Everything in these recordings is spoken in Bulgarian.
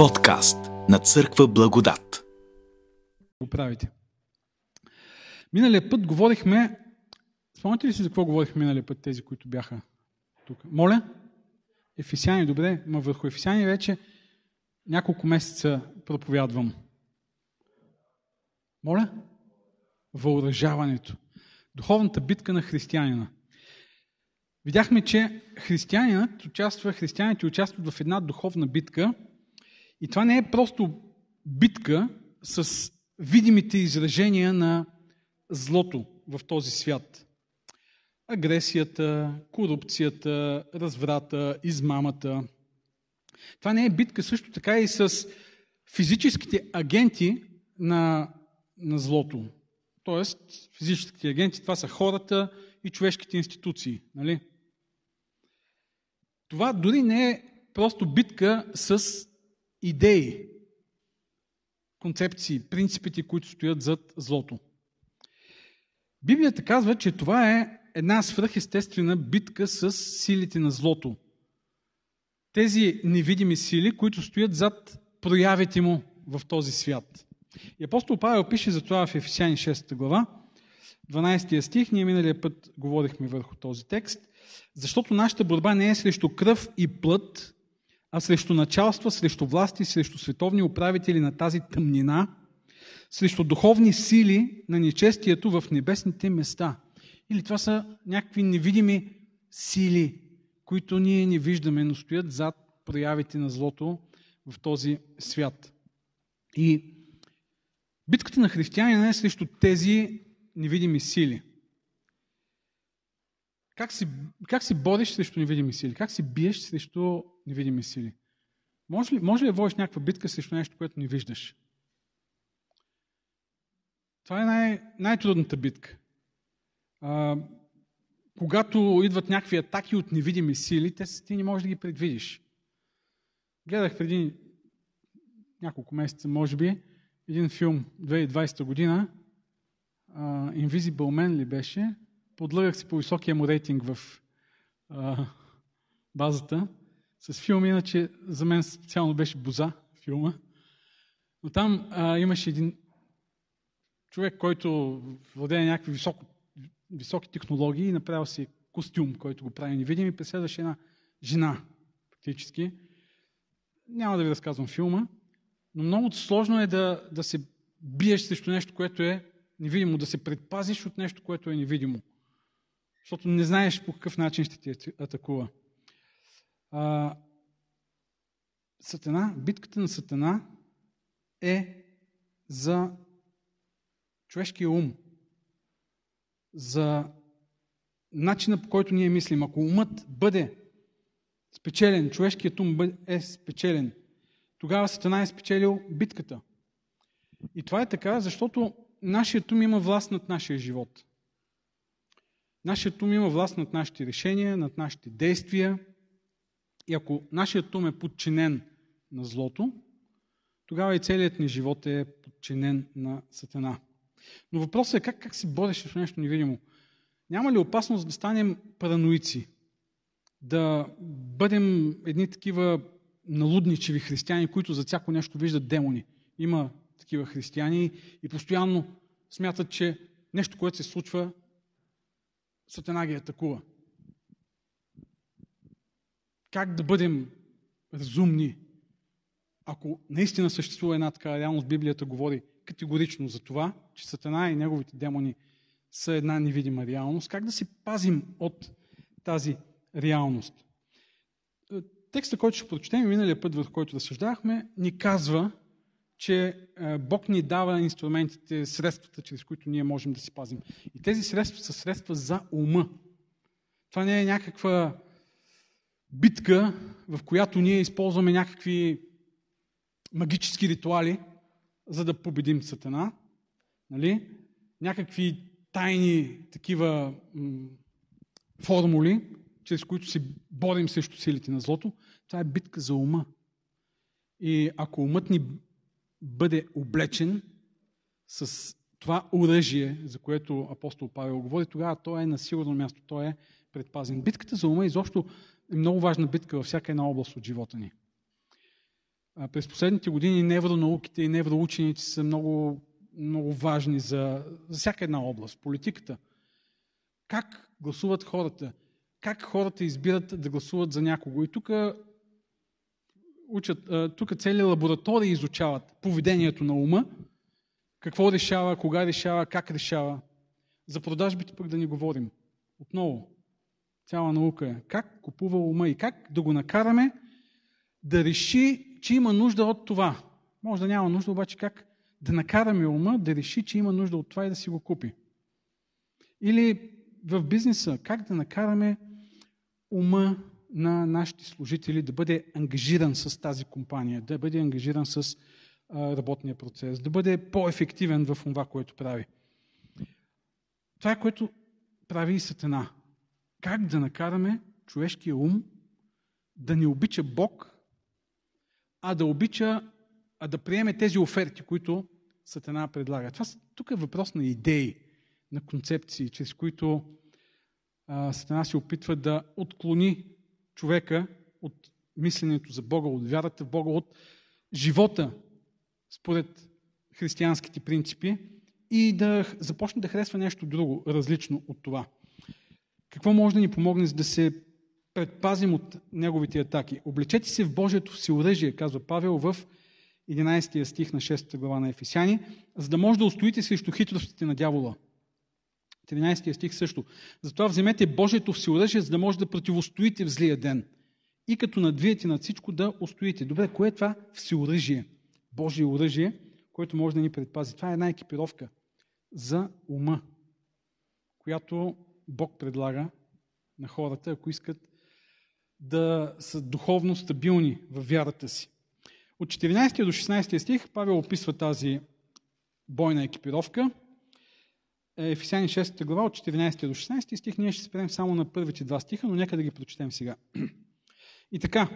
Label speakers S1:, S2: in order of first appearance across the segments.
S1: Подкаст на Църква Благодат.
S2: го правите. Миналия път говорихме, спомняте ли си за какво говорихме миналия път тези, които бяха тук? Моля? Ефисяни, добре, ма върху Ефисяни вече няколко месеца проповядвам. Моля? Въоръжаването. Духовната битка на християнина. Видяхме, че християнинът участва, християните участват в една духовна битка и това не е просто битка с видимите изражения на злото в този свят. Агресията, корупцията, разврата, измамата. Това не е битка също така и с физическите агенти на, на злото. Тоест, физическите агенти, това са хората и човешките институции. Нали? Това дори не е просто битка с идеи, концепции, принципите, които стоят зад злото. Библията казва, че това е една свръхестествена битка с силите на злото. Тези невидими сили, които стоят зад проявите му в този свят. И апостол Павел пише за това в Ефесяни 6 глава, 12 стих, ние миналия път говорихме върху този текст, защото нашата борба не е срещу кръв и плът, а срещу началства, срещу власти, срещу световни управители на тази тъмнина, срещу духовни сили на нечестието в небесните места. Или това са някакви невидими сили, които ние не виждаме, но стоят зад проявите на злото в този свят. И битката на християнина е срещу тези невидими сили. Как си, как си бориш срещу невидими сили? Как си биеш срещу невидими сили? Може ли, може ли да водиш някаква битка срещу нещо, което не виждаш? Това е най- най-трудната битка. А, когато идват някакви атаки от невидими сили, те, ти не можеш да ги предвидиш. Гледах преди няколко месеца, може би, един филм 2020 година, uh, Invisible Man ли беше, подлъгах си по високия му рейтинг в uh, базата, с филм, иначе за мен специално беше Боза филма. Но там а, имаше един човек, който владее някакви високо, високи технологии и направил си костюм, който го прави невидим и преследваше една жена, фактически. Няма да ви разказвам филма, но много сложно е да, да се биеш срещу нещо, което е невидимо, да се предпазиш от нещо, което е невидимо. Защото не знаеш по какъв начин ще ти атакува. А, сатана, битката на Сатана е за човешкия ум, за начина по който ние мислим. Ако умът бъде спечелен, човешкият ум е спечелен, тогава Сатана е спечелил битката. И това е така, защото нашият ум има власт над нашия живот. Нашият ум има власт над нашите решения, над нашите действия. И ако нашият ум е подчинен на злото, тогава и целият ни живот е подчинен на Сатана. Но въпросът е как, как се бориш с нещо невидимо? Няма ли опасност да станем параноици? Да бъдем едни такива налудничеви християни, които за всяко нещо виждат демони. Има такива християни и постоянно смятат, че нещо, което се случва, Сатана ги атакува. Как да бъдем разумни, ако наистина съществува една така реалност, Библията говори категорично за това, че Сатана и неговите демони са една невидима реалност, как да се пазим от тази реалност? Текста, който ще прочетем миналия път, върху който разсъждахме, ни казва, че Бог ни дава инструментите, средствата, чрез които ние можем да си пазим. И тези средства са средства за ума. Това не е някаква битка, в която ние използваме някакви магически ритуали, за да победим Сатана. Нали? Някакви тайни такива м- формули, чрез които се борим срещу силите на злото. Това е битка за ума. И ако умът ни бъде облечен с това оръжие, за което апостол Павел говори, тогава той е на сигурно място, той е предпазен. Битката за ума изобщо е много важна битка във всяка една област от живота ни. През последните години невронауките и невроучените са много, много важни за, за всяка една област. Политиката. Как гласуват хората? Как хората избират да гласуват за някого? И тук учат, тук цели лаборатории изучават поведението на ума, какво решава, кога решава, как решава. За продажбите пък да ни говорим. Отново, цяла наука е как купува ума и как да го накараме да реши, че има нужда от това. Може да няма нужда, обаче как да накараме ума да реши, че има нужда от това и да си го купи. Или в бизнеса, как да накараме ума на нашите служители да бъде ангажиран с тази компания, да бъде ангажиран с работния процес, да бъде по-ефективен в това, което прави. Това е което прави и Сатана. Как да накараме човешкия ум да не обича Бог, а да обича, а да приеме тези оферти, които Сатана предлага. Това, тук е въпрос на идеи, на концепции, чрез които а, Сатана се опитва да отклони човека от мисленето за Бога, от вярата в Бога, от живота според християнските принципи и да започне да харесва нещо друго, различно от това. Какво може да ни помогне за да се предпазим от неговите атаки? Облечете се в Божието всеоръжие, казва Павел в 11 стих на 6 глава на Ефесяни, за да може да устоите срещу хитростите на дявола. 13 стих също. Затова вземете Божието всеоръжие, за да може да противостоите в злия ден. И като надвиете на всичко да устоите. Добре, кое е това всеоръжие? Божие оръжие, което може да ни предпази. Това е една екипировка за ума, която Бог предлага на хората, ако искат да са духовно стабилни в вярата си. От 14 до 16 стих Павел описва тази бойна екипировка. Ефесяни 6 глава от 14 до 16 стих. Ние ще спрем само на първите два стиха, но нека да ги прочетем сега. И така,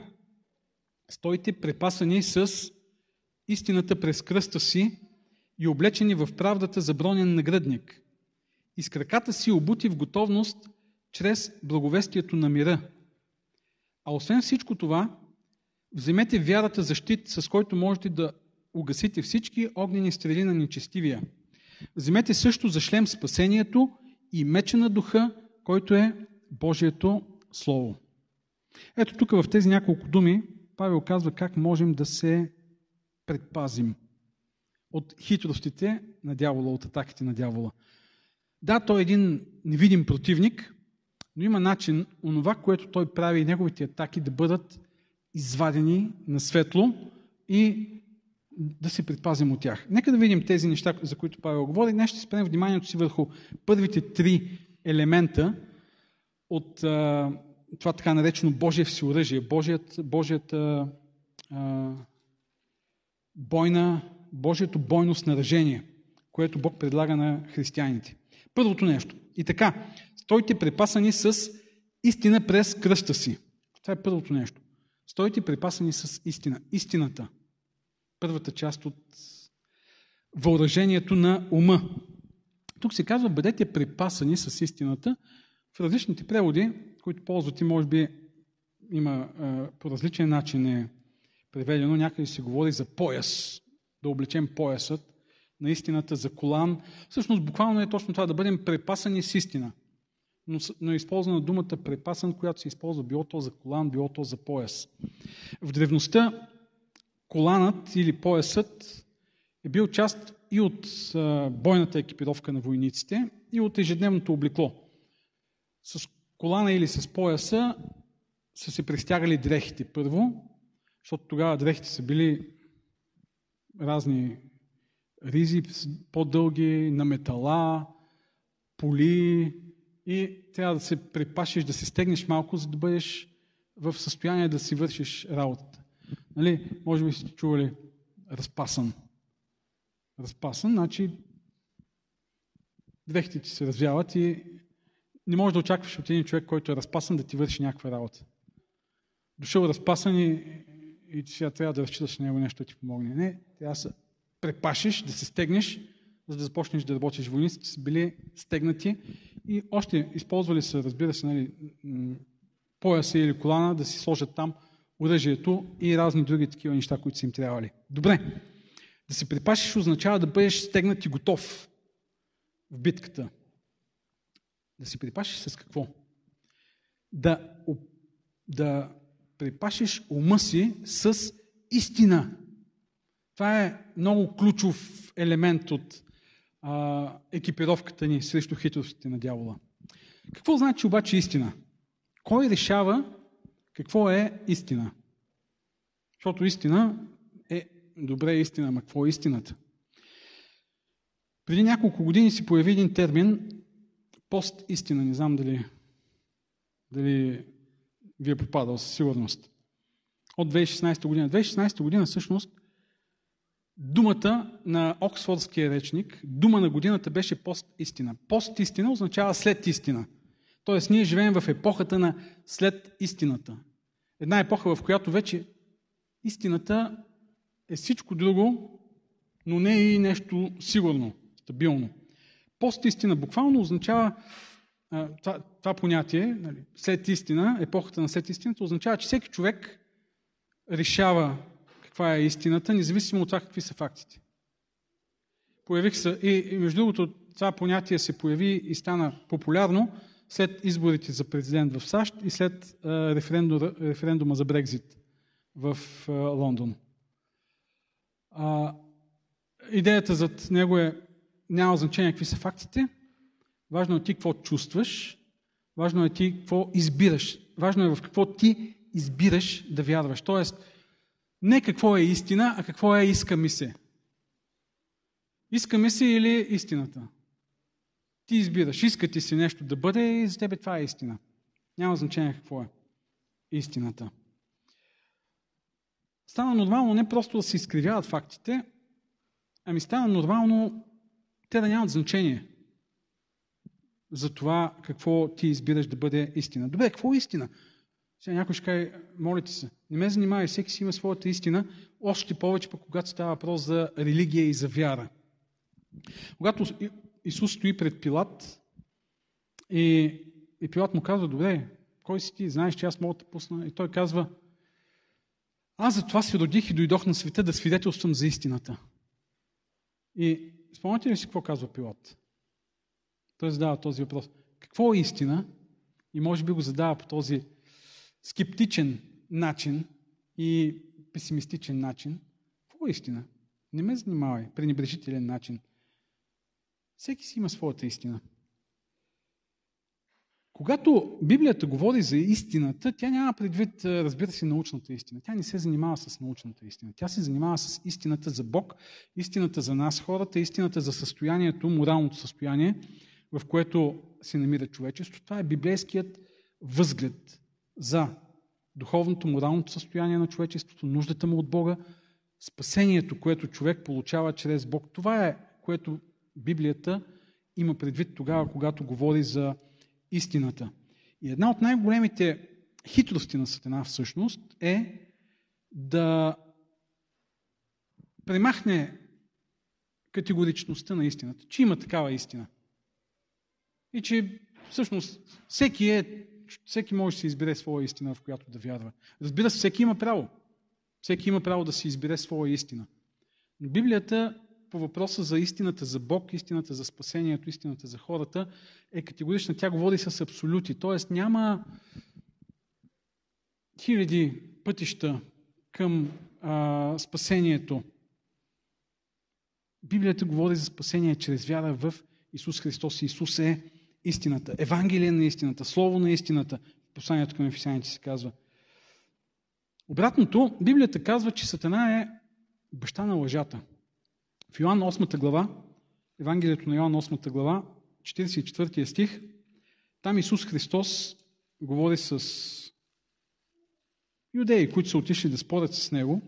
S2: стойте препасани с истината през кръста си и облечени в правдата за бронен нагръдник. И с краката си обути в готовност чрез благовестието на мира. А освен всичко това, вземете вярата за щит, с който можете да угасите всички огнени стрели на нечестивия. Вземете също за шлем спасението и меча на духа, който е Божието Слово. Ето тук в тези няколко думи Павел казва как можем да се предпазим от хитростите на дявола, от атаките на дявола. Да, той е един невидим противник, но има начин онова, което той прави и неговите атаки да бъдат извадени на светло и да се предпазим от тях. Нека да видим тези неща, за които Павел говори. Днес ще спрем вниманието си върху първите три елемента от а, това така наречено Божие всеоръжие, Божият, Божията а, бойна, Божието бойно снаражение, което Бог предлага на християните. Първото нещо. И така, стойте препасани с истина през кръста си. Това е първото нещо. Стойте препасани с истина. Истината. Първата част от въоръжението на ума. Тук се казва, бъдете припасани с истината. В различните преводи, които ползвате, може би има по различен начин е преведено, някъде се говори за пояс, да облечем поясът на истината за колан. Всъщност буквално е точно това, да бъдем препасани с истина. Но, но е използвана думата препасан, която се използва било то за колан, било то за пояс. В древността коланът или поясът е бил част и от бойната екипировка на войниците, и от ежедневното облекло. С колана или с пояса са се пристягали дрехите първо, защото тогава дрехите са били разни ризи, по-дълги, на метала, поли и трябва да се припашиш, да се стегнеш малко, за да бъдеш в състояние да си вършиш работата. Нали, може би сте чували разпасан. Разпасан, значи дрехите ти се развяват и не можеш да очакваш от един човек, който е разпасан, да ти върши някаква работа. Дошъл разпасан и и сега трябва да разчиташ на него нещо да ти помогне. Не, трябва се препашиш, да се стегнеш, за да започнеш да работиш. Войниците са били стегнати и още използвали са, разбира се, нали, пояса или колана да си сложат там оръжието и разни други такива неща, които са им трябвали. Добре. Да се припашиш означава да бъдеш стегнат и готов в битката. Да се припашиш с какво? Да, да припашиш ума си с истина. Това е много ключов елемент от а, екипировката ни срещу хитростите на дявола. Какво значи обаче истина? Кой решава какво е истина? Защото истина е добре истина, ама какво е истината? Преди няколко години си появи един термин пост-истина. Не знам дали, дали ви е попадал със сигурност. От 2016 година. 2016 година всъщност думата на Оксфордския речник, дума на годината беше пост-истина. Пост-истина означава след истина. Тоест, ние живеем в епохата на след истината. Една епоха, в която вече истината е всичко друго, но не е и нещо сигурно, стабилно. Пост-истина буквално означава това, това понятие, нали, след истина, епохата на след истината, означава, че всеки човек решава каква е истината, независимо от това какви са фактите. Появих се, и, и между другото, това понятие се появи и стана популярно след изборите за президент в САЩ и след референдума, референдума за Брекзит в Лондон. А, идеята зад него е няма значение какви са фактите, важно е ти какво чувстваш, важно е ти какво избираш, важно е в какво ти избираш да вярваш. Тоест, не какво е истина, а какво е иска ми се. Иска ми се или истината? Ти избираш, иска ти си нещо да бъде и за тебе това е истина. Няма значение какво е истината. Стана нормално не просто да се изкривяват фактите, ами стана нормално те да нямат значение за това какво ти избираш да бъде истина. Добре, какво е истина? Сега някой ще каже, молите се, не ме занимавай, всеки си има своята истина, още повече пък когато става въпрос за религия и за вяра. Когато Исус стои пред Пилат и, и Пилат му казва, добре, кой си ти, знаеш, че аз мога да пусна? И той казва, аз за това се родих и дойдох на света да свидетелствам за истината. И спомняте ли си какво казва Пилат? Той задава този въпрос. Какво е истина? И може би го задава по този скептичен начин и песимистичен начин. Какво е истина? Не ме занимавай. Пренебрежителен начин. Всеки си има своята истина. Когато Библията говори за истината, тя няма предвид, разбира се, научната истина. Тя не се занимава с научната истина. Тя се занимава с истината за Бог, истината за нас хората, истината за състоянието, моралното състояние, в което се намира човечество. Това е библейският възглед за духовното, моралното състояние на човечеството, нуждата му от Бога, спасението, което човек получава чрез Бог. Това е, което Библията има предвид тогава, когато говори за истината. И една от най-големите хитрости на Сатана всъщност е да премахне категоричността на истината, че има такава истина. И че всъщност всеки, е, всеки може да си избере своя истина, в която да вярва. Разбира се, всеки има право. Всеки има право да си избере своя истина. Но Библията по въпроса за истината за Бог, истината за спасението, истината за хората е категорична. Тя говори с абсолюти. Тоест няма хиляди пътища към а, спасението. Библията говори за спасение чрез вяра в Исус Христос. Исус е истината. Евангелие на истината, Слово на истината. Посланието към Ефисяните се казва. Обратното, Библията казва, че Сатана е баща на лъжата. В Йоанн 8 глава, Евангелието на Йоанн 8 глава, 44 стих, там Исус Христос говори с юдеи, които са отишли да спорят с Него.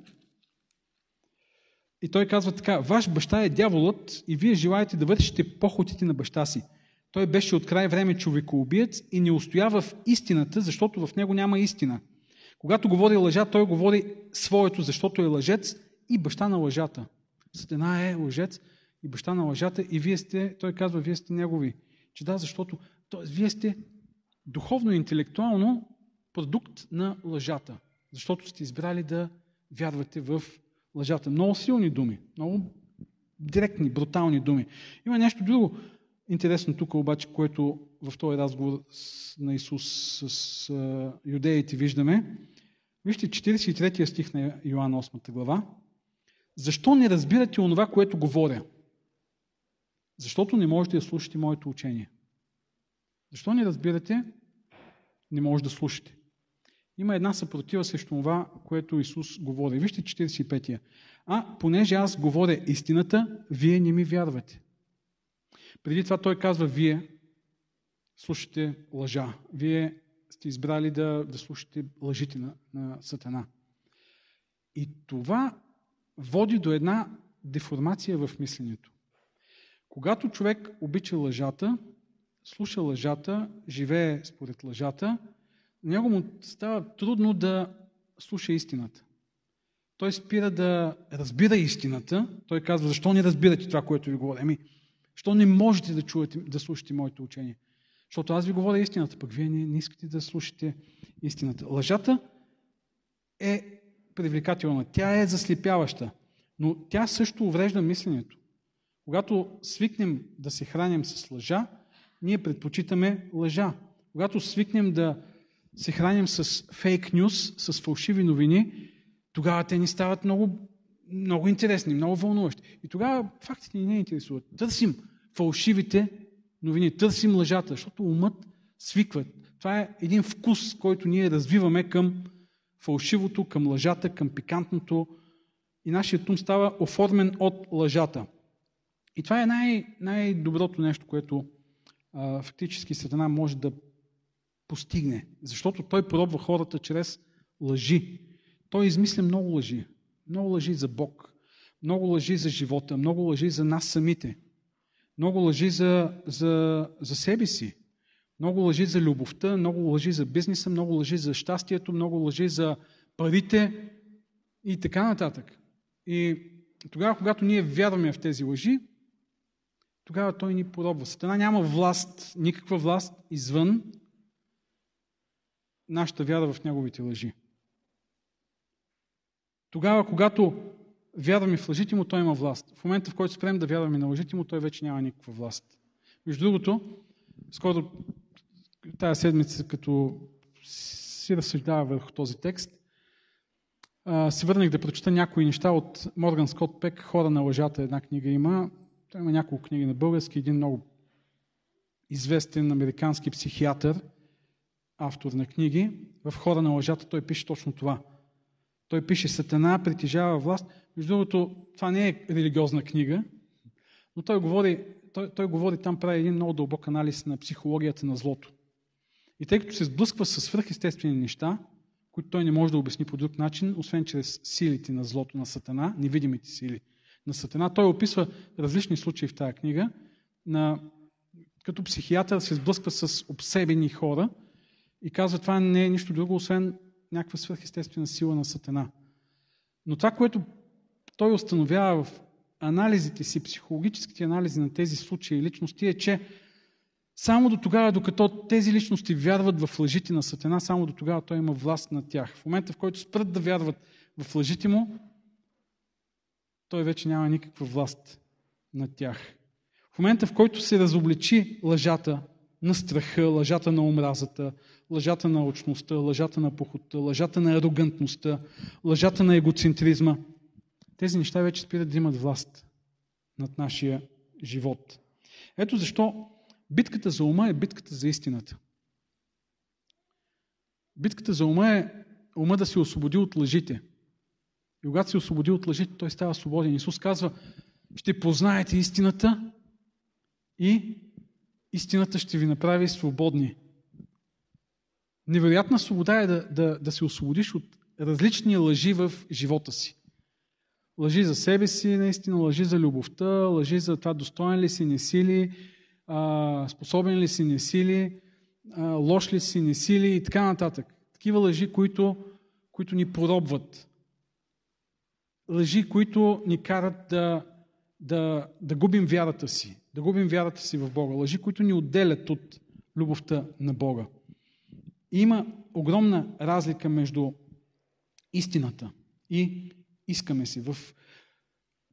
S2: И той казва така, ваш баща е дяволът и вие желаете да вършите похотите на баща си. Той беше от край време човекоубиец и не устоява в истината, защото в него няма истина. Когато говори лъжа, той говори своето, защото е лъжец и баща на лъжата. Сатана е лъжец и баща на лъжата и вие сте, той казва, вие сте негови. Че да, защото т.е. вие сте духовно и интелектуално продукт на лъжата. Защото сте избрали да вярвате в лъжата. Много силни думи, много директни, брутални думи. Има нещо друго интересно тук обаче, което в този разговор на Исус с юдеите виждаме. Вижте 43 стих на Йоан 8 глава. Защо не разбирате онова, което говоря? Защото не можете да слушате моето учение. Защо не разбирате? Не може да слушате. Има една съпротива срещу това, което Исус говори. Вижте 45-я. А, понеже аз говоря истината, вие не ми вярвате. Преди това той казва, вие слушате лъжа. Вие сте избрали да, да слушате лъжите на, на Сатана. И това води до една деформация в мисленето. Когато човек обича лъжата, слуша лъжата, живее според лъжата, него му става трудно да слуша истината. Той спира да разбира истината. Той казва, защо не разбирате това, което ви говоря? Ами, защо не можете да, чуете, да слушате моето учение? Защото аз ви говоря истината, пък вие не, не искате да слушате истината. Лъжата е привлекателна, тя е заслепяваща, но тя също уврежда мисленето. Когато свикнем да се храним с лъжа, ние предпочитаме лъжа. Когато свикнем да се храним с фейк нюс, с фалшиви новини, тогава те ни стават много, много интересни, много вълнуващи. И тогава фактите ни не интересуват. Търсим фалшивите новини, търсим лъжата, защото умът свиква. Това е един вкус, който ние развиваме към фалшивото, към лъжата, към пикантното. И нашият ум става оформен от лъжата. И това е най- най-доброто нещо, което а, фактически Сатана може да постигне. Защото той пробва хората чрез лъжи. Той измисля много лъжи. Много лъжи за Бог. Много лъжи за живота. Много лъжи за нас самите. Много лъжи за, за, за себе си. Много лъжи за любовта, много лъжи за бизнеса, много лъжи за щастието, много лъжи за парите и така нататък. И тогава, когато ние вярваме в тези лъжи, тогава той ни поробва. Сатана няма власт, никаква власт извън нашата вяра в неговите лъжи. Тогава, когато вярваме в лъжите му, той има власт. В момента, в който спрем да вярваме на лъжите му, той вече няма никаква власт. Между другото, скоро тази седмица, като си разсъждава върху този текст, се върнах да прочета някои неща от Морган Скот Пек, Хора на лъжата, една книга има. Той има няколко книги на български, един много известен американски психиатър, автор на книги. В Хора на лъжата той пише точно това. Той пише Сатана притежава власт. Между другото, това не е религиозна книга, но той говори, той, той говори там, прави един много дълбок анализ на психологията на злото. И тъй като се сблъсква с свръхестествени неща, които той не може да обясни по друг начин, освен чрез силите на злото на Сатана, невидимите сили на Сатана, той описва различни случаи в тази книга, на, като психиатър се сблъсква с обсебени хора и казва, това не е нищо друго, освен някаква свръхестествена сила на Сатана. Но това, което той установява в анализите си, психологическите анализи на тези случаи и личности е, че само до тогава, докато тези личности вярват в лъжите на Сатана, само до тогава той има власт над тях. В момента, в който спрат да вярват в лъжите му, той вече няма никаква власт над тях. В момента, в който се разобличи лъжата на страха, лъжата на омразата, лъжата на очността, лъжата на похота, лъжата на арогантността, лъжата на егоцентризма, тези неща вече спират да имат власт над нашия живот. Ето защо битката за ума е битката за истината. Битката за ума е ума да се освободи от лъжите. И когато се освободи от лъжите, той става свободен. Исус казва, ще познаете истината и истината ще ви направи свободни. Невероятна свобода е да, да, да се освободиш от различни лъжи в живота си. Лъжи за себе си, наистина, лъжи за любовта, лъжи за това достоен ли си, не си ли, а, способен ли си, не си ли, а, лош ли си, не си ли и така нататък. Такива лъжи, които, които ни поробват. Лъжи, които ни карат да, да, да губим вярата си, да губим вярата си в Бога. Лъжи, които ни отделят от любовта на Бога. Има огромна разлика между истината. И искаме си. В...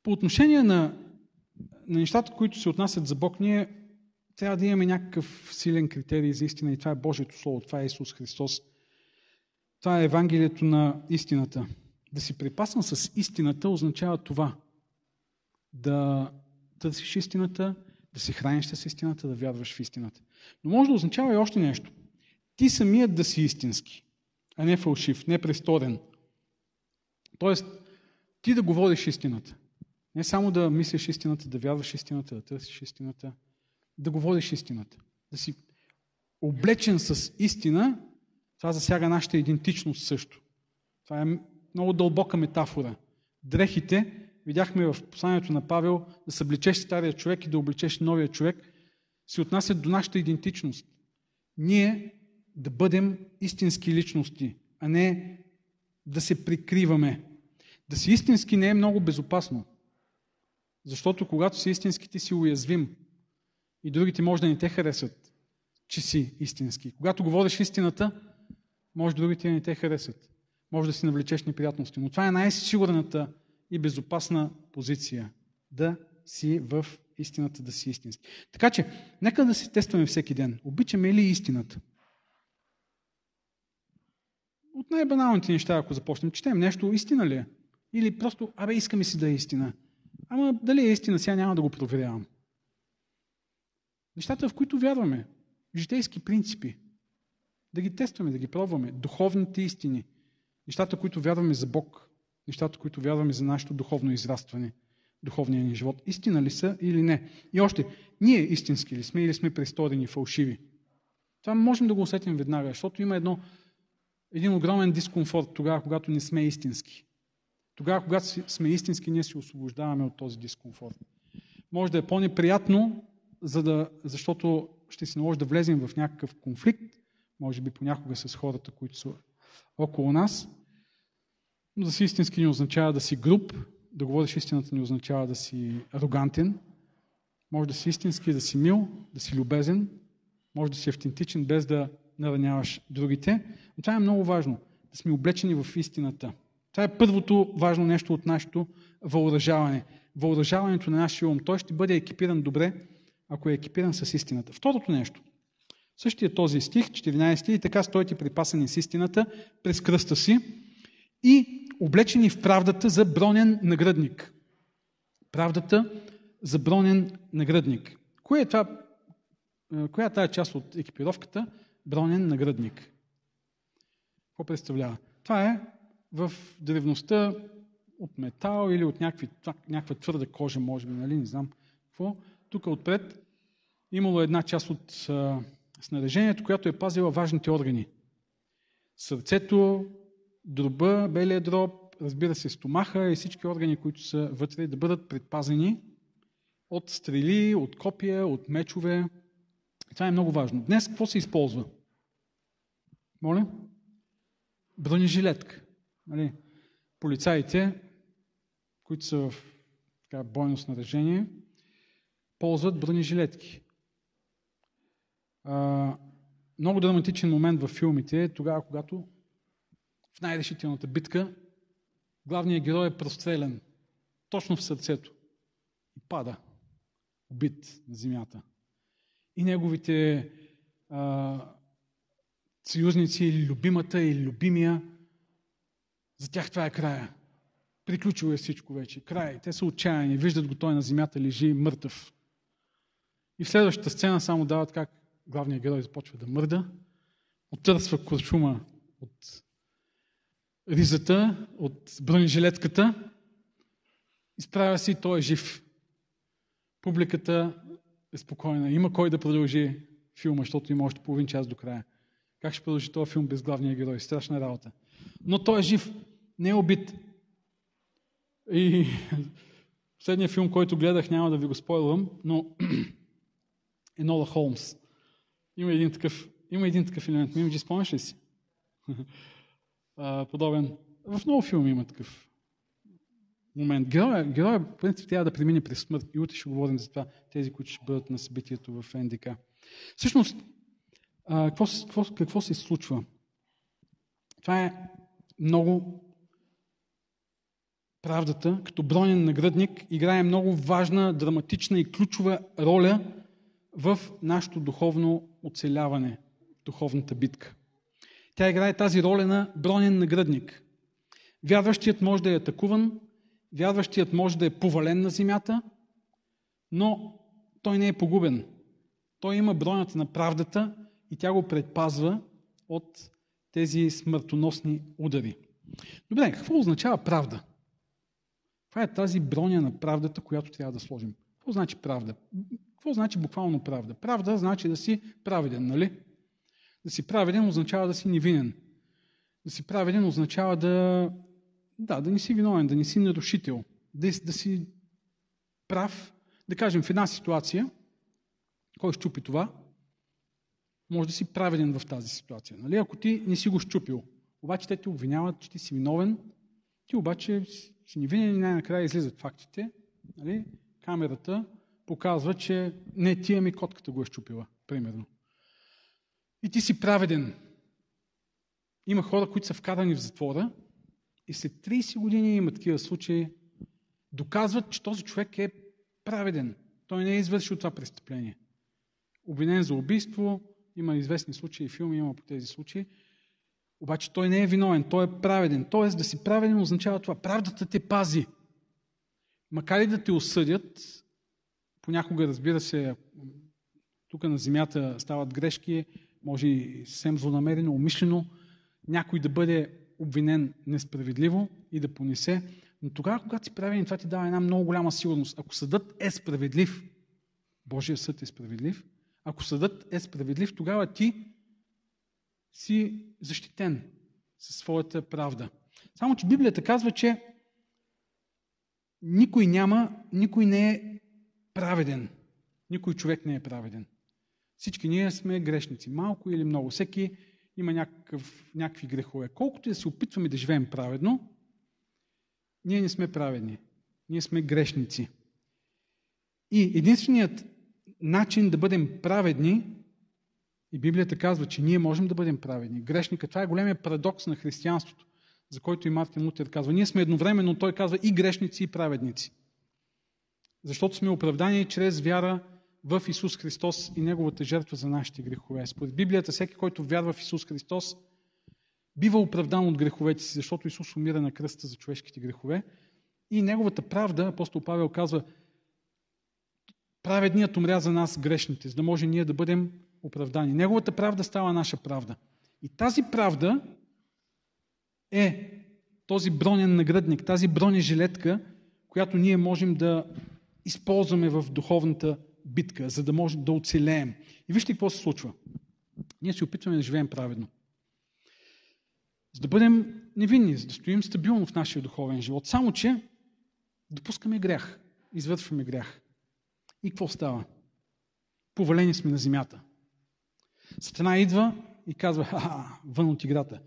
S2: По отношение на, на нещата, които се отнасят за Бог, ние трябва да имаме някакъв силен критерий за истина и това е Божието Слово, това е Исус Христос. Това е Евангелието на истината. Да си припасвам с истината означава това. Да търсиш истината, да се храниш с истината, да вярваш в истината. Но може да означава и още нещо. Ти самият да си истински, а не фалшив, не престорен. Тоест, ти да говориш истината. Не само да мислиш истината, да вярваш истината, да търсиш истината, да говориш истината. Да си облечен с истина, това засяга нашата идентичност също. Това е много дълбока метафора. Дрехите, видяхме в посланието на Павел, да събличеш стария човек и да обличеш новия човек, се отнасят до нашата идентичност. Ние да бъдем истински личности, а не да се прикриваме. Да си истински не е много безопасно. Защото когато си истински, ти си уязвим. И другите може да не те харесат, че си истински. Когато говориш истината, може другите да не те харесат. Може да си навлечеш неприятности. Но това е най-сигурната и безопасна позиция. Да си в истината, да си истински. Така че, нека да се тестваме всеки ден. Обичаме ли истината? От най-баналните неща, ако започнем, четем нещо, истина ли е? Или просто, абе, искаме си да е истина. Ама дали е истина, сега няма да го проверявам. Нещата, в които вярваме, житейски принципи, да ги тестваме, да ги пробваме, духовните истини, нещата, които вярваме за Бог, нещата, които вярваме за нашето духовно израстване, духовния ни живот, истина ли са или не. И още, ние истински ли сме или сме престорени, фалшиви. Това можем да го усетим веднага, защото има едно, един огромен дискомфорт тогава, когато не сме истински. Тогава, когато сме истински, ние се освобождаваме от този дискомфорт. Може да е по-неприятно, за да, защото ще се наложи да влезем в някакъв конфликт, може би понякога с хората, които са около нас. Но да си истински не означава да си груб, да говориш истината не означава да си арогантен. Може да си истински, да си мил, да си любезен, може да си автентичен, без да нараняваш другите. Но това е много важно, да сме облечени в истината. Това е първото важно нещо от нашето въоръжаване. Въоръжаването на нашия ум. Той ще бъде екипиран добре, ако е екипиран с истината. Второто нещо. Същия този стих, 14, и така стойте припасани с истината през кръста си и облечени в правдата за бронен нагръдник. Правдата за бронен нагръдник. Кое е това, коя е тази част от екипировката? Бронен нагръдник. Какво представлява? Това е в древността от метал или от някакви, някаква твърда кожа, може би, нали, не знам какво. Тук отпред имало една част от а, снаряжението, която е пазила важните органи. Сърцето, дроба, белия дроб, разбира се, стомаха и всички органи, които са вътре, да бъдат предпазени от стрели, от копия, от мечове. Това е много важно. Днес какво се използва? Моля? Бронежилетка. Нали? Полицаите, които са в така, бойно снаряжение, ползват бронежилетки. А, много драматичен момент във филмите е тогава, когато в най-решителната битка главният герой е прострелен точно в сърцето и пада, убит на земята. И неговите а, съюзници или любимата или любимия, за тях това е края. Приключило е всичко вече. Край. Те са отчаяни. Виждат го той на земята, лежи мъртъв. И в следващата сцена само дават как главният герой започва да мърда, отърсва куршума от ризата, от бронежилетката, изправя се и той е жив. Публиката е спокойна. Има кой да продължи филма, защото има още половин час до края. Как ще продължи този филм без главния герой? Страшна работа. Но той е жив, не е убит. И последния филм, който гледах, няма да ви го спойлвам, но Енола Холмс. Има един такъв, има един такъв елемент. Мимиджи, спомняш ли си? подобен. В много филми има такъв момент. Героя, героя в принцип, трябва да премине през смърт. И утре ще говорим за това, тези, които ще бъдат на събитието в НДК. Всъщност, какво, какво, какво се случва? Това е много правдата като бронен нагръдник играе много важна, драматична и ключова роля в нашето духовно оцеляване, духовната битка. Тя играе тази роля на бронен нагръдник. Вярващият може да е атакуван, вярващият може да е повален на земята, но той не е погубен. Той има бронята на правдата и тя го предпазва от тези смъртоносни удари. Добре, какво означава правда? Това е тази броня на правдата, която трябва да сложим. Какво значи правда? Какво значи буквално правда? Правда значи да си праведен, нали? Да си праведен означава да си невинен. Да си праведен означава да, да, да не си виновен, да не си нарушител, да, да си прав. Да кажем, в една ситуация, кой щупи това, може да си праведен в тази ситуация. Нали? Ако ти не си го щупил, обаче те те обвиняват, че ти си виновен, ти обаче си невинен и най-накрая излизат фактите. Нали? Камерата показва, че не ти, ами котката го е щупила, примерно. И ти си праведен. Има хора, които са вкарани в затвора и след 30 години има такива случаи, доказват, че този човек е праведен. Той не е извършил това престъпление. Обвинен за убийство, има известни случаи, филми има по тези случаи, обаче той не е виновен, той е праведен. Тоест да си праведен означава това. Правдата те пази. Макар и да те осъдят, понякога, разбира се, тук на земята стават грешки, може и съвсем злонамерено, умишлено, някой да бъде обвинен несправедливо и да понесе. Но тогава, когато си правен, това ти дава една много голяма сигурност. Ако съдът е справедлив, Божия съд е справедлив, ако съдът е справедлив, тогава ти си защитен със своята правда. Само, че Библията казва, че никой няма, никой не е праведен. Никой човек не е праведен. Всички ние сме грешници. Малко или много. Всеки има някакъв, някакви грехове. Колкото и да се опитваме да живеем праведно, ние не сме праведни. Ние сме грешници. И единственият начин да бъдем праведни, и Библията казва, че ние можем да бъдем праведни. Грешника, това е големия парадокс на християнството, за който и Мартин Лутер казва. Ние сме едновременно, той казва, и грешници, и праведници. Защото сме оправдани чрез вяра в Исус Христос и Неговата жертва за нашите грехове. Според Библията, всеки, който вярва в Исус Христос, бива оправдан от греховете си, защото Исус умира на кръста за човешките грехове. И Неговата правда, апостол Павел казва, праведният умря за нас грешните, за да може ние да бъдем оправдани. Неговата правда става наша правда. И тази правда е този бронен нагръдник, тази бронежилетка, която ние можем да използваме в духовната битка, за да можем да оцелеем. И вижте какво се случва. Ние се опитваме да живеем праведно. За да бъдем невинни, за да стоим стабилно в нашия духовен живот. Само, че допускаме грях. Извършваме грях. И какво става? Повалени сме на земята. Сатана идва и казва, ха, вън от играта.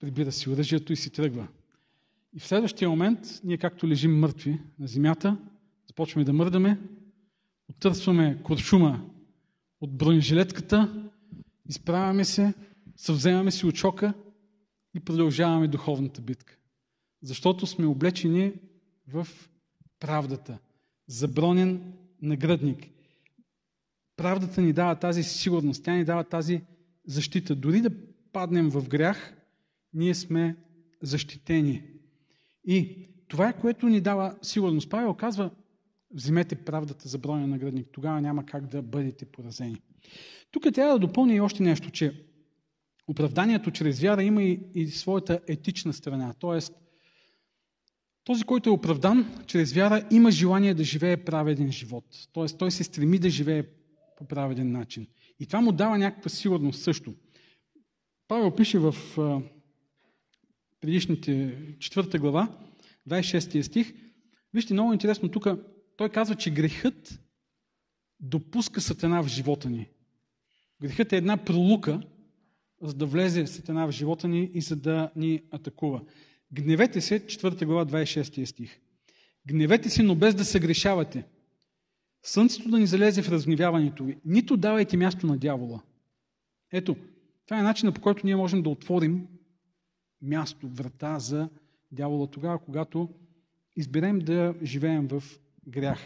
S2: Прибира си оръжието и си тръгва. И в следващия момент, ние както лежим мъртви на земята, започваме да мърдаме, оттърсваме куршума от бронежилетката, изправяме се, съвземаме си очока и продължаваме духовната битка. Защото сме облечени в правдата. Забронен нагръдник. Правдата ни дава тази сигурност, тя ни дава тази защита. Дори да паднем в грях, ние сме защитени. И това е което ни дава сигурност. Павел казва, вземете правдата за броя наградник, тогава няма как да бъдете поразени. Тук трябва да допълня и още нещо, че оправданието чрез вяра има и, и своята етична страна. Тоест, този, който е оправдан чрез вяра, има желание да живее праведен живот. Тоест, той се стреми да живее по праведен начин. И това му дава някаква сигурност също. Павел пише в предишните четвърта глава, 26 стих. Вижте, много интересно тук. Той казва, че грехът допуска сатана в живота ни. Грехът е една пролука, за да влезе сатана в живота ни и за да ни атакува. Гневете се, 4 глава, 26 стих. Гневете се, но без да се грешавате. Слънцето да ни залезе в разгневяването ви. Нито давайте място на дявола. Ето, това е начинът по който ние можем да отворим място, врата за дявола тогава, когато изберем да живеем в грях.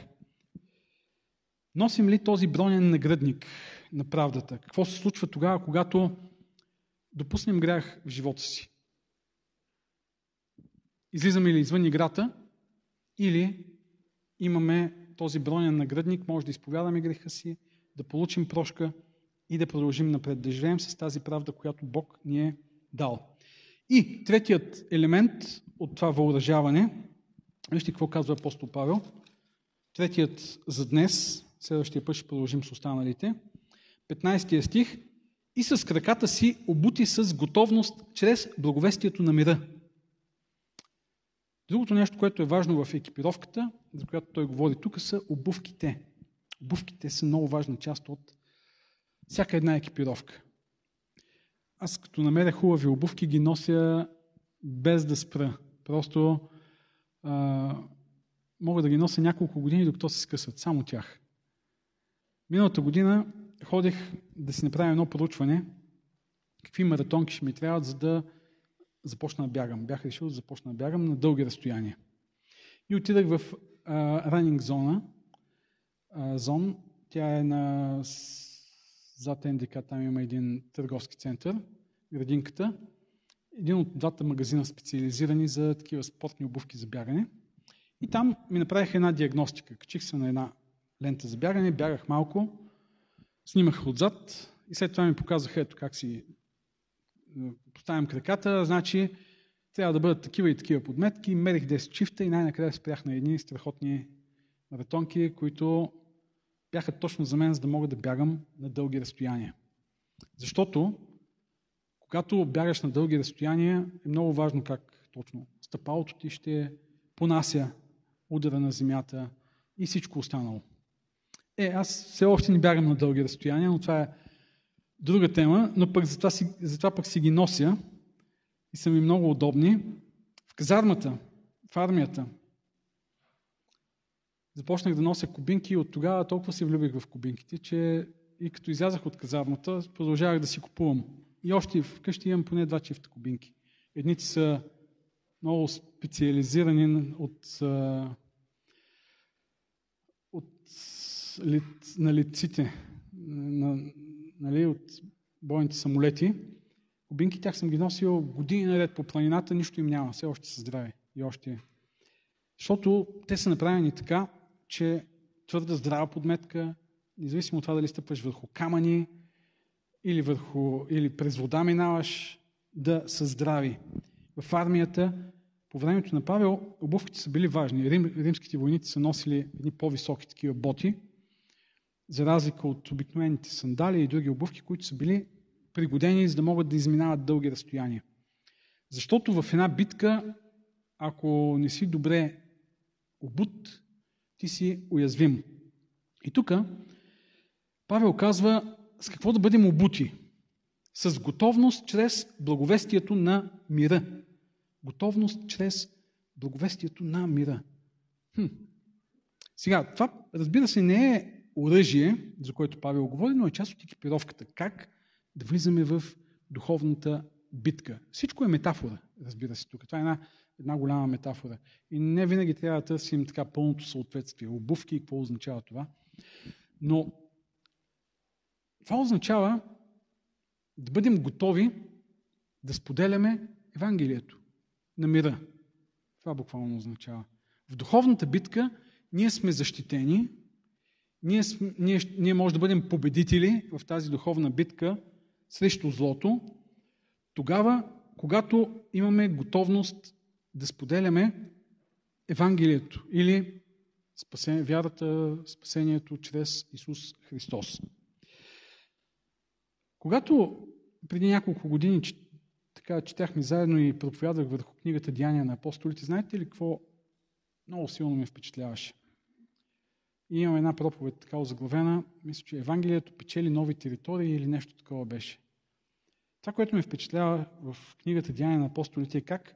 S2: Носим ли този бронен нагръдник на правдата? Какво се случва тогава, когато допуснем грях в живота си? Излизаме ли извън играта или имаме този бронен нагръдник, може да изповядаме греха си, да получим прошка и да продължим напред, да живеем с тази правда, която Бог ни е дал. И третият елемент от това въоръжаване, вижте какво казва апостол Павел, третият за днес, следващия път ще продължим с останалите, 15 стих, и с краката си обути с готовност чрез благовестието на мира. Другото нещо, което е важно в екипировката, за която той говори тук, са обувките. Обувките са много важна част от всяка една екипировка. Аз като намеря хубави обувки, ги нося без да спра. Просто а, мога да ги нося няколко години, докато се скъсат. Само тях. Миналата година ходех да си направя едно проучване, какви маратонки ще ми трябват, за да започна да бягам. Бях решил да започна да бягам на дълги разстояния. И отидах в ранинг зона. Зон. Тя е на зад НДК, там има един търговски център, градинката. Един от двата магазина специализирани за такива спортни обувки за бягане. И там ми направиха една диагностика. Качих се на една лента за бягане, бягах малко, снимах отзад и след това ми показаха ето как си поставям краката, значи трябва да бъдат такива и такива подметки. Мерих 10 чифта и най-накрая спрях на едни страхотни маратонки, които бяха точно за мен, за да мога да бягам на дълги разстояния. Защото, когато бягаш на дълги разстояния, е много важно как точно стъпалото ти ще понася удара на земята и всичко останало. Е, аз все още не бягам на дълги разстояния, но това е друга тема, но пък затова, си, затова пък си ги нося и са ми много удобни. В казармата, в армията, започнах да нося кубинки и от тогава толкова се влюбих в кубинките, че и като излязах от казармата, продължавах да си купувам. И още вкъщи имам поне два чифта кубинки. Едните са много специализирани от, от на лиците, на, нали, от бойните самолети. Кубинки тях съм ги носил години наред по планината, нищо им няма, все още са здрави и още. Защото те са направени така, че твърда здрава подметка, независимо от това дали стъпваш върху камъни или, върху, или през вода минаваш, да са здрави. В армията, по времето на Павел, обувките са били важни. Рим, римските войници са носили едни по-високи такива боти, за разлика от обикновените сандали и други обувки, които са били пригодени, за да могат да изминават дълги разстояния. Защото в една битка, ако не си добре обут, ти си уязвим. И тук Павел казва с какво да бъдем обути. С готовност чрез благовестието на мира. Готовност чрез благовестието на мира. Хм. Сега, това разбира се не е оръжие, за което Павел говори, но е част от екипировката. Как да влизаме в духовната битка. Всичко е метафора, разбира се, тук. Това е една, една голяма метафора. И не винаги трябва да търсим така пълното съответствие. Обувки, какво означава това. Но това означава да бъдем готови да споделяме Евангелието на мира. Това буквално означава. В духовната битка ние сме защитени, ние, ние, ние може да бъдем победители в тази духовна битка срещу злото, тогава, когато имаме готовност да споделяме Евангелието или спасение, вярата, спасението чрез Исус Христос. Когато преди няколко години така четяхме заедно и проповядвах върху книгата Деяния на апостолите, знаете ли какво много силно ме впечатляваше? И имам една проповед така озаглавена, мисля, че Евангелието печели нови територии или нещо такова беше. Това, което ме впечатлява в книгата Деяния на апостолите е как,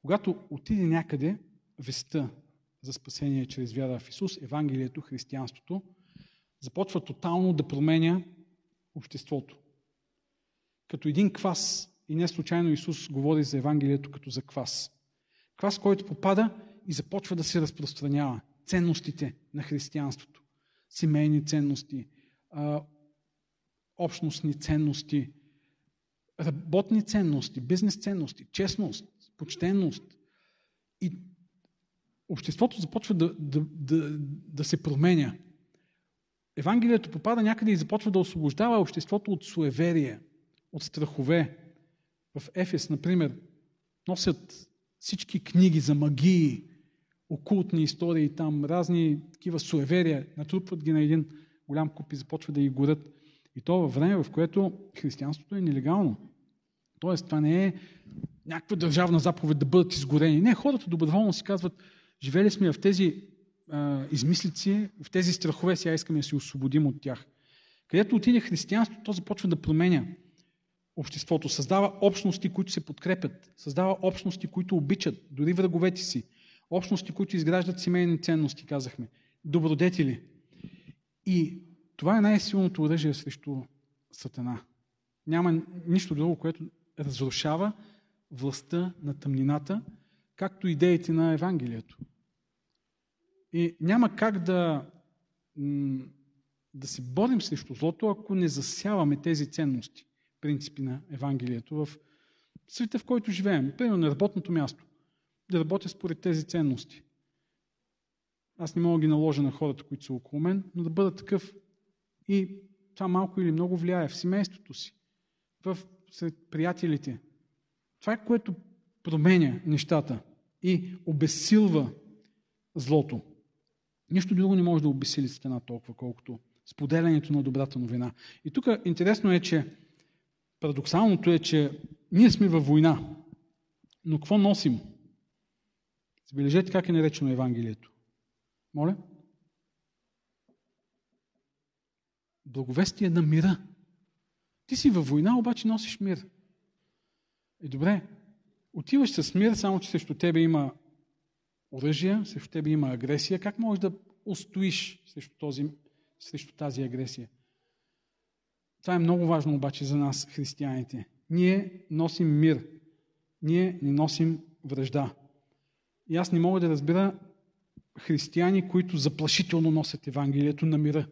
S2: когато отиде някъде веста за спасение чрез вяра в Исус, Евангелието, християнството, започва тотално да променя обществото. Като един квас, и не случайно Исус говори за Евангелието като за квас. Квас, който попада и започва да се разпространява. Ценностите на християнството. Семейни ценности, общностни ценности, работни ценности, бизнес ценности, честност, почтенност. И обществото започва да, да, да, да се променя. Евангелието попада някъде и започва да освобождава обществото от суеверие, от страхове. В Ефес, например, носят всички книги за магии, окултни истории там, разни такива суеверия, натрупват ги на един голям куп и започват да ги горят. И то във време, в което християнството е нелегално. Тоест, това не е някаква държавна заповед да бъдат изгорени. Не, хората доброволно си казват, живели сме в тези а, измислици, в тези страхове, сега искаме да се освободим от тях. Където отиде християнството, то започва да променя обществото. Създава общности, които се подкрепят. Създава общности, които обичат, дори враговете си. Общности, които изграждат семейни ценности, казахме. Добродетели. И това е най-силното оръжие срещу Сатана. Няма нищо друго, което разрушава властта на тъмнината, както идеите на Евангелието. И няма как да, да се борим срещу злото, ако не засяваме тези ценности, принципи на Евангелието в света, в който живеем. Примерно на работното място. Да работя според тези ценности. Аз не мога да ги наложа на хората, които са около мен, но да бъда такъв. И това малко или много влияе в семейството си, в сред приятелите. Това е което променя нещата и обесилва злото. Нищо друго не може да обесили стена толкова, колкото споделянето на добрата новина. И тук интересно е, че парадоксалното е, че ние сме във война. Но какво носим? Забележете как е наречено Евангелието. Моля? Благовестие на мира. Ти си във война, обаче носиш мир. И добре, отиваш с мир, само че срещу тебе има оръжие, срещу тебе има агресия. Как можеш да устоиш срещу, този, срещу тази агресия? Това е много важно обаче за нас, християните. Ние носим мир. Ние не носим връжда. И аз не мога да разбера християни, които заплашително носят Евангелието на мира.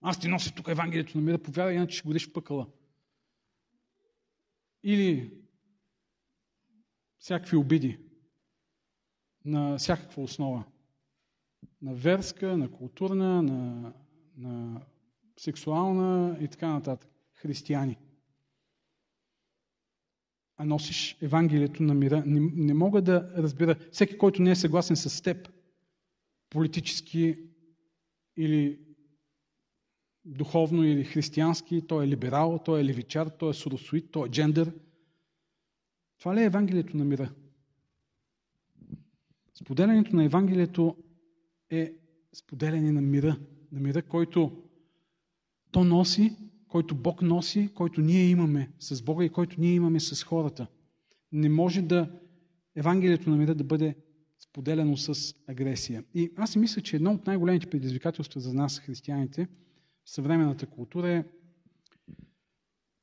S2: Аз ти нося тук Евангелието на мира, повярвай, иначе ще годиш в пъкъла. Или всякакви обиди на всякаква основа. На верска, на културна, на, на сексуална и така нататък. Християни. А носиш Евангелието на мира. Не, не мога да разбера. Всеки, който не е съгласен с теб, политически или духовно или християнски, той е либерал, той е левичар, той е суросоид, той е джендър. Това ли е Евангелието на мира? Споделянето на Евангелието е споделяне на мира. На мира, който то носи, който Бог носи, който ние имаме с Бога и който ние имаме с хората. Не може да Евангелието на мира да бъде споделено с агресия. И аз си мисля, че едно от най-големите предизвикателства за нас, християните, в съвременната култура е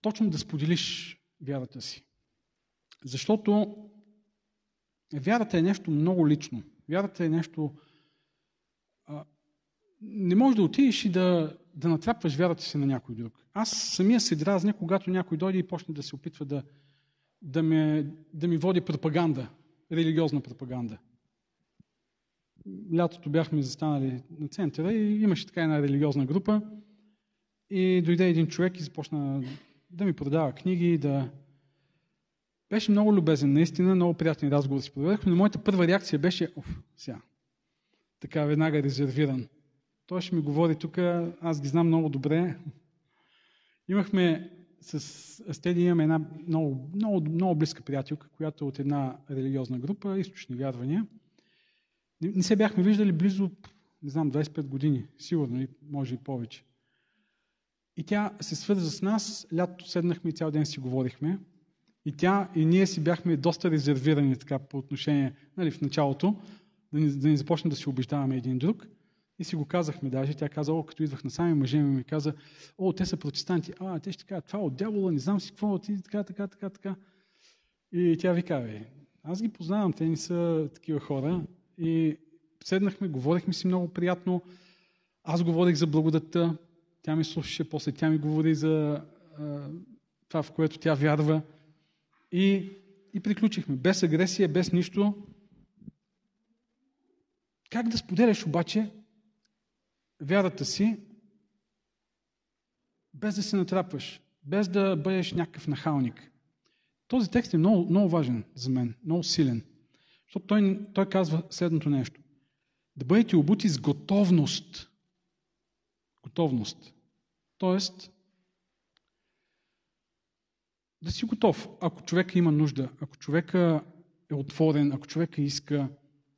S2: точно да споделиш вярата си. Защото вярата е нещо много лично. Вярата е нещо... Не можеш да отидеш и да, да натрапваш вярата си на някой друг. Аз самия се дразня, когато някой дойде и почне да се опитва да, да, ме, да ми води пропаганда, религиозна пропаганда. Лятото бяхме застанали на центъра и имаше така една религиозна група и дойде един човек и започна да ми продава книги, да, беше много любезен, наистина, много приятни разговори си проведохме, но моята първа реакция беше, оф, сега, така веднага резервиран. Той ще ми говори тук, аз ги знам много добре. Имахме с Астеди имаме една много, много, много близка приятелка, която е от една религиозна група, източни вярвания. Не, не се бяхме виждали близо, не знам, 25 години, сигурно, може и повече. И тя се свърза с нас, лятото седнахме и цял ден си говорихме. И тя и ние си бяхме доста резервирани така по отношение, нали, в началото, да ни, да ни започнем да си убеждаваме един друг. И си го казахме даже. Тя каза, о, като идвах на сами мъже ми, ми каза, о, те са протестанти. А, те ще кажат, това е от дявола, не знам си какво, ти така, така, така, така. И тя ви казва, Аз ги познавам, те не са такива хора. И седнахме, говорихме си много приятно. Аз говорих за благодатта, тя ми слушаше, после тя ми говори за а, това, в което тя вярва. И, и приключихме. Без агресия, без нищо. Как да споделяш обаче вярата си, без да се натрапваш, без да бъдеш някакъв нахалник? Този текст е много, много важен за мен, много силен. Защото той, той казва следното нещо. Да бъдете обути с готовност. Готовност. Тоест, да си готов. Ако човека има нужда, ако човека е отворен, ако човека иска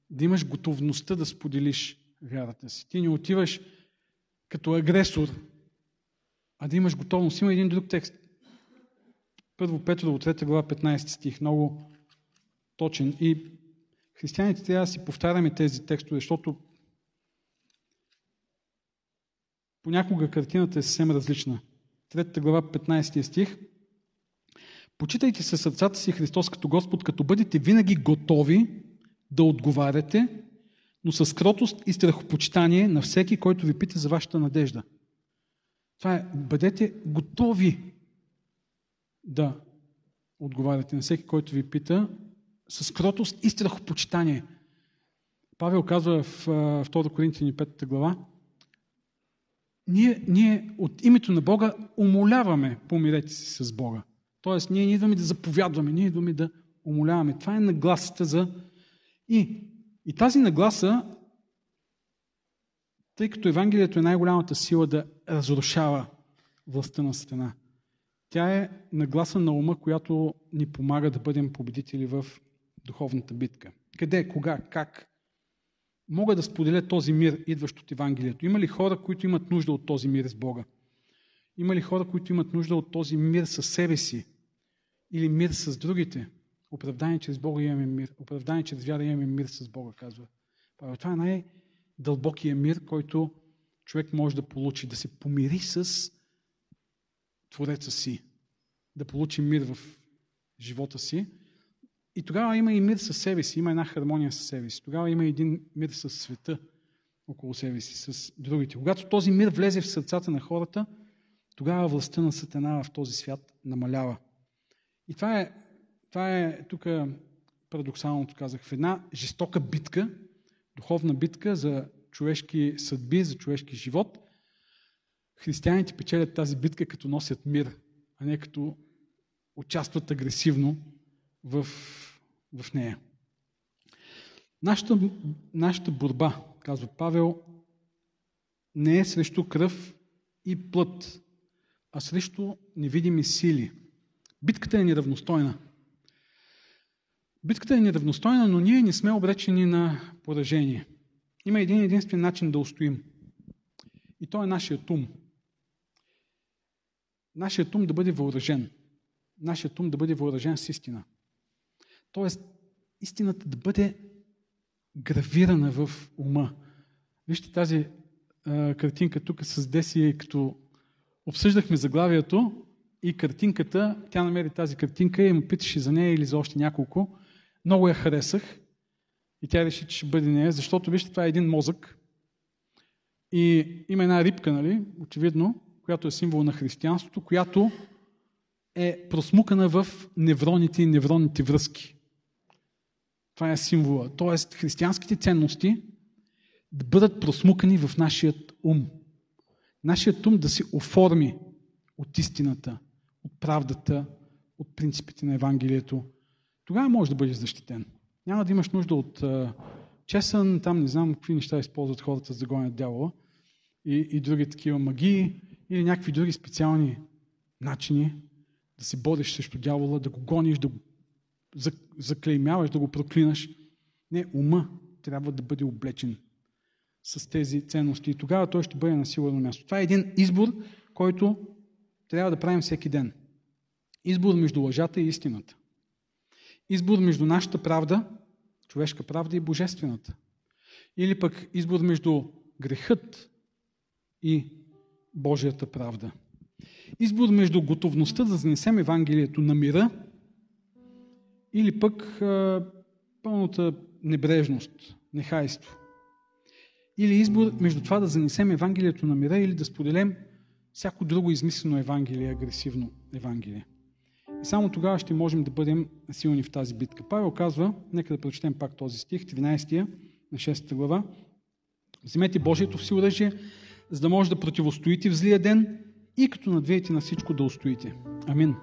S2: да имаш готовността да споделиш вярата си. Ти не отиваш като агресор, а да имаш готовност. Има един друг текст. Първо Петрово, 3 глава, 15 стих, много точен. И християните трябва да си повтаряме тези текстове, защото понякога картината е съвсем различна. Трета глава, 15 стих. Почитайте се сърцата си Христос като Господ, като бъдете винаги готови да отговаряте, но с кротост и страхопочитание на всеки, който ви пита за вашата надежда. Това е, бъдете готови да отговаряте на всеки, който ви пита с кротост и страхопочитание. Павел казва в 2 Коринтини 5 глава, ние, ние от името на Бога умоляваме, помирете си с Бога. Тоест, ние не идваме да заповядваме, ние идваме да умоляваме. Това е нагласата за... И, и тази нагласа, тъй като Евангелието е най-голямата сила да разрушава властта на Сатана, тя е нагласа на ума, която ни помага да бъдем победители в духовната битка. Къде, кога, как? Мога да споделя този мир, идващ от Евангелието. Има ли хора, които имат нужда от този мир с Бога? Има ли хора, които имат нужда от този мир със себе си? Или мир с другите? Оправдание чрез Бога имаме мир. Оправдание чрез вяра имаме мир с Бога, казва. Това е най-дълбокия мир, който човек може да получи. Да се помири с Твореца си. Да получи мир в живота си. И тогава има и мир със себе си, има една хармония със себе си. Тогава има един мир с света около себе си, с другите. Когато този мир влезе в сърцата на хората, тогава властта на Сатана в този свят намалява. И това е, това е тук парадоксалното казах, в една жестока битка, духовна битка за човешки съдби, за човешки живот, християните печелят тази битка, като носят мир, а не като участват агресивно в, в нея. Нашата, нашата борба, казва Павел, не е срещу кръв и плът, а срещу невидими сили. Битката е неравностойна. Битката е неравностойна, но ние не сме обречени на поражение. Има един единствен начин да устоим. И то е нашият ум. Нашият ум да бъде въоръжен. Нашият ум да бъде въоръжен с истина. Тоест, истината да бъде гравирана в ума. Вижте тази а, картинка тук с Деси, като обсъждахме заглавието и картинката, тя намери тази картинка и му питаше за нея или за още няколко. Много я харесах и тя реши, че ще бъде нея, защото вижте, това е един мозък и има една рибка, нали, очевидно, която е символ на християнството, която е просмукана в невроните и невронните връзки. Това е символа. Тоест, християнските ценности да бъдат просмукани в нашият ум. Нашият ум да се оформи от истината, от правдата, от принципите на Евангелието. Тогава може да бъдеш защитен. Няма да имаш нужда от а, чесън, там не знам какви неща използват хората за да гонят дявола и, и други такива магии или някакви други специални начини да се бориш срещу дявола, да го гониш, да го заклеймяваш, да го проклинаш. Не, ума трябва да бъде облечен с тези ценности и тогава той ще бъде на сигурно място. Това е един избор, който трябва да правим всеки ден. Избор между лъжата и истината. Избор между нашата правда, човешка правда и божествената. Или пък избор между грехът и Божията правда. Избор между готовността да занесем Евангелието на мира или пък пълната небрежност, нехайство. Или избор между това да занесем Евангелието на мира или да споделем всяко друго измислено Евангелие, агресивно Евангелие. И само тогава ще можем да бъдем силни в тази битка. Павел казва, нека да прочетем пак този стих, 13 на 6 глава. Вземете Божието си оръжие, за да може да противостоите в злия ден и като надвиете на всичко да устоите. Амин.